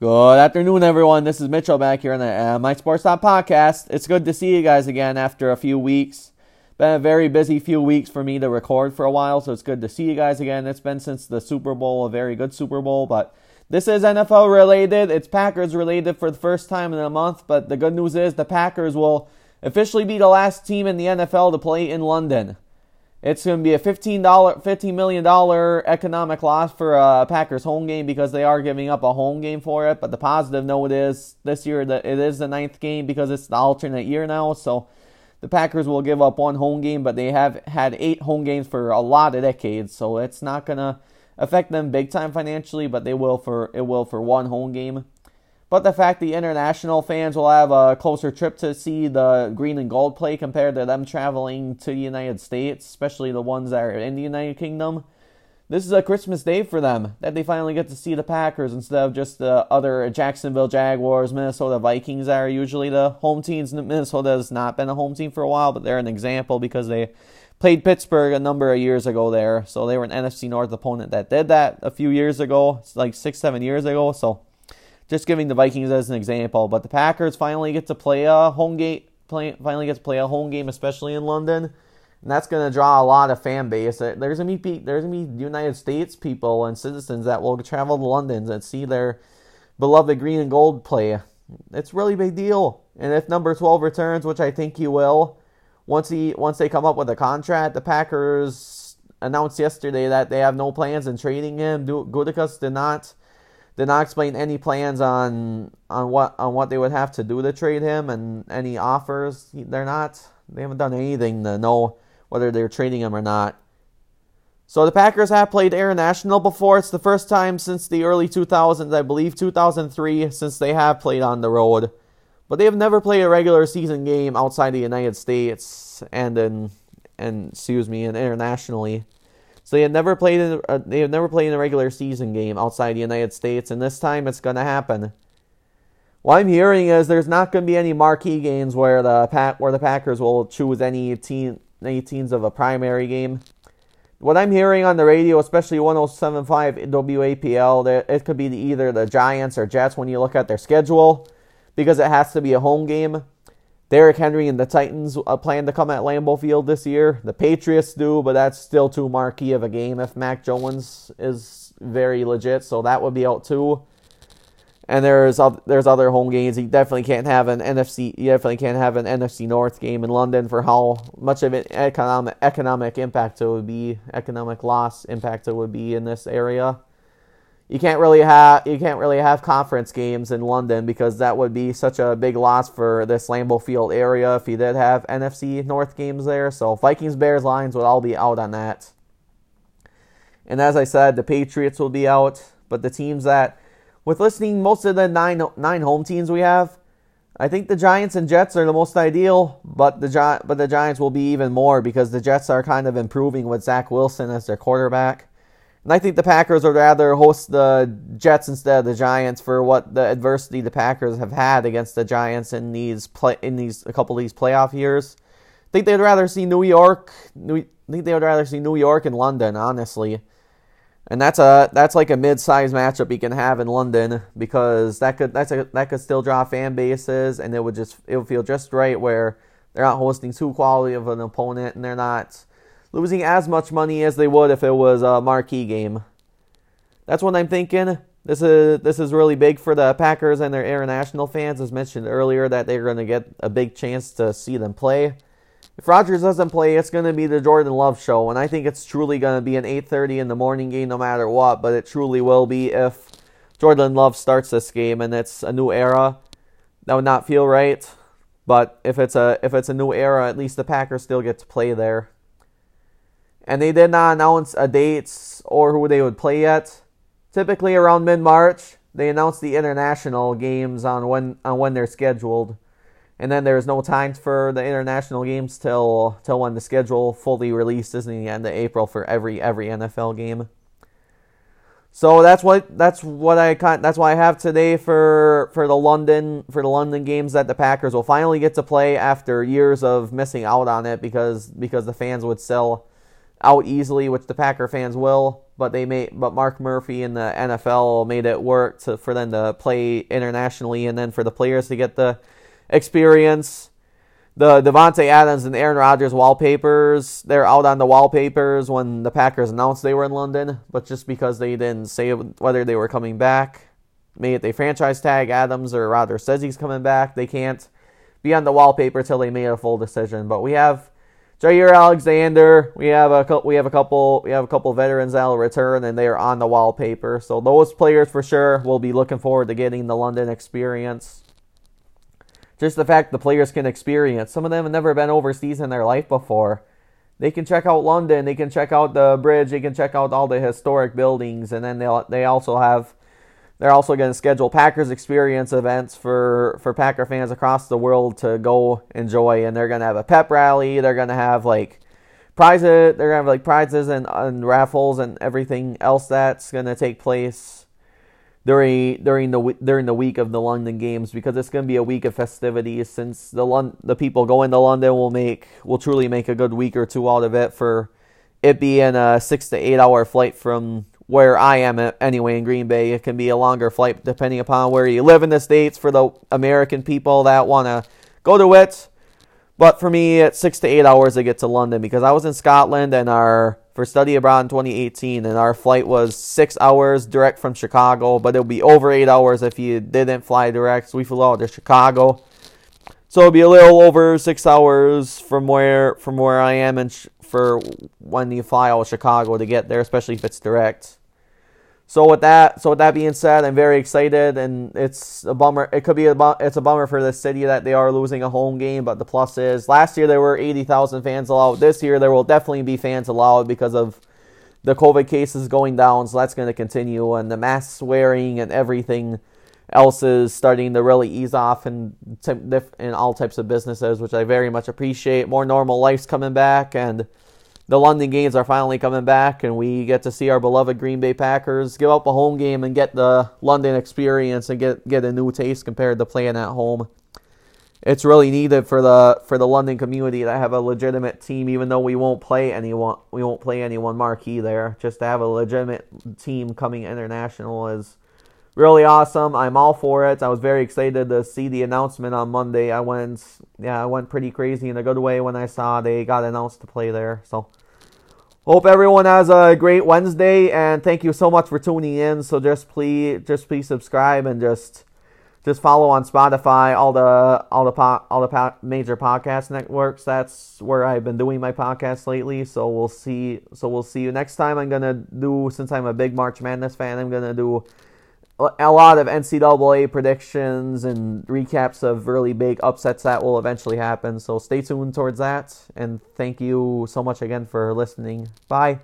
Good afternoon, everyone. This is Mitchell back here on the uh, My Sports Talk podcast. It's good to see you guys again after a few weeks. Been a very busy few weeks for me to record for a while, so it's good to see you guys again. It's been since the Super Bowl, a very good Super Bowl, but this is NFL related. It's Packers related for the first time in a month, but the good news is the Packers will officially be the last team in the NFL to play in London. It's going to be a $15, $15 million economic loss for a Packers home game because they are giving up a home game for it. But the positive note is this year that it is the ninth game because it's the alternate year now. So the Packers will give up one home game, but they have had eight home games for a lot of decades. So it's not going to affect them big time financially, but they will for it will for one home game. But the fact the international fans will have a closer trip to see the green and gold play compared to them traveling to the United States, especially the ones that are in the United Kingdom. This is a Christmas day for them that they finally get to see the Packers instead of just the other Jacksonville Jaguars, Minnesota Vikings that are usually the home teams. Minnesota has not been a home team for a while, but they're an example because they played Pittsburgh a number of years ago there. So they were an NFC North opponent that did that a few years ago, like six, seven years ago. So just giving the Vikings as an example. But the Packers finally get to play a home game. Play, finally get to play a home game, especially in London, and that's going to draw a lot of fan base. There's going to be there's going to be United States people and citizens that will travel to London and see their beloved green and gold play. It's really big deal. And if number 12 returns, which I think he will, once he once they come up with a contract, the Packers announced yesterday that they have no plans in trading him. Gutekunst did not did not explain any plans on on what on what they would have to do to trade him and any offers. They're not. They haven't done anything to know whether they're trading him or not. So the Packers have played international before. It's the first time since the early 2000s, I believe 2003, since they have played on the road. But they have never played a regular season game outside the United States and in and excuse me, and internationally. So they had never played in uh, they have never played in a regular season game outside the United States, and this time it's going to happen. What I'm hearing is there's not going to be any marquee games where the pack where the Packers will choose any team any teams of a primary game. What I'm hearing on the radio, especially 107.5 WAPL, that it could be either the Giants or Jets when you look at their schedule, because it has to be a home game. Derrick Henry and the Titans uh, plan to come at Lambeau Field this year. The Patriots do, but that's still too marquee of a game if Mac Jones is very legit, so that would be out too. And there's there's other home games. You definitely can't have an NFC. You definitely can't have an NFC North game in London for how much of an economic economic impact it would be, economic loss impact it would be in this area you can't really have you can't really have conference games in London because that would be such a big loss for this Lambeau Field area if you did have NFC North games there. So Vikings, Bears, Lions would all be out on that. And as I said, the Patriots will be out, but the teams that with listening most of the nine nine home teams we have, I think the Giants and Jets are the most ideal, but the Gi- but the Giants will be even more because the Jets are kind of improving with Zach Wilson as their quarterback. And I think the Packers would rather host the Jets instead of the Giants for what the adversity the Packers have had against the Giants in these play in these a couple of these playoff years. I think they'd rather see New York. New, I think they would rather see New York and London, honestly. And that's a that's like a mid-sized matchup you can have in London because that could that's a, that could still draw fan bases and it would just it would feel just right where they're not hosting too quality of an opponent and they're not losing as much money as they would if it was a marquee game. That's what I'm thinking. This is this is really big for the Packers and their international fans. As mentioned earlier, that they're going to get a big chance to see them play. If Rodgers doesn't play, it's going to be the Jordan Love show, and I think it's truly going to be an 8:30 in the morning game, no matter what. But it truly will be if Jordan Love starts this game, and it's a new era. That would not feel right, but if it's a if it's a new era, at least the Packers still get to play there and they did not announce a date or who they would play yet. Typically around mid-March, they announce the international games on when on when they're scheduled, and then there's no time for the international games till till when the schedule fully releases in the end of April for every every NFL game. So that's what that's what I that's why I have today for for the London for the London games that the Packers will finally get to play after years of missing out on it because because the fans would sell out easily, which the Packer fans will. but they made but Mark Murphy and the NFL made it work to, for them to play internationally and then for the players to get the experience. The Davante Adams and Aaron Rodgers wallpapers, they're out on the wallpapers when the Packers announced they were in London, but just because they didn't say whether they were coming back, maybe they franchise tag Adams or Rodgers says he's coming back, they can't be on the wallpaper until they made a full decision. But we have Jaire Alexander. We have a couple, we have a couple we have a couple veterans that'll return and they are on the wallpaper. So those players for sure will be looking forward to getting the London experience. Just the fact the players can experience. Some of them have never been overseas in their life before. They can check out London. They can check out the bridge. They can check out all the historic buildings, and then they they also have they're also going to schedule Packers experience events for, for Packer fans across the world to go enjoy. And they're going to have a pep rally. They're going to have like prizes. They're going to have like prizes and, and raffles and everything else that's going to take place during during the during the week of the London games because it's going to be a week of festivities. Since the Lon- the people going to London will make will truly make a good week or two out of it for it being a six to eight hour flight from where I am anyway in Green Bay. It can be a longer flight depending upon where you live in the States for the American people that want to go to it. But for me, it's six to eight hours to get to London because I was in Scotland and our for study abroad in 2018, and our flight was six hours direct from Chicago, but it would be over eight hours if you didn't fly direct. So we flew out to Chicago, so it'd be a little over six hours from where from where I am in for when you fly out of Chicago to get there, especially if it's direct. So with that, so with that being said, I'm very excited, and it's a bummer. It could be a it's a bummer for the city that they are losing a home game, but the plus is last year there were 80,000 fans allowed. This year there will definitely be fans allowed because of the COVID cases going down. So that's going to continue, and the mask wearing and everything else is starting to really ease off in in all types of businesses, which I very much appreciate. More normal life's coming back, and the London games are finally coming back, and we get to see our beloved Green Bay Packers give up a home game and get the London experience and get get a new taste compared to playing at home. It's really needed for the for the London community to have a legitimate team, even though we won't play anyone we won't play anyone marquee there. Just to have a legitimate team coming international is really awesome. I'm all for it. I was very excited to see the announcement on Monday. I went, yeah, I went pretty crazy in a good way when I saw they got announced to play there. So, hope everyone has a great Wednesday, and thank you so much for tuning in. So just please, just please subscribe and just. Just follow on Spotify, all the all the po- all the po- major podcast networks. That's where I've been doing my podcast lately. So we'll see. So we'll see you next time. I'm gonna do since I'm a big March Madness fan. I'm gonna do a lot of NCAA predictions and recaps of really big upsets that will eventually happen. So stay tuned towards that. And thank you so much again for listening. Bye.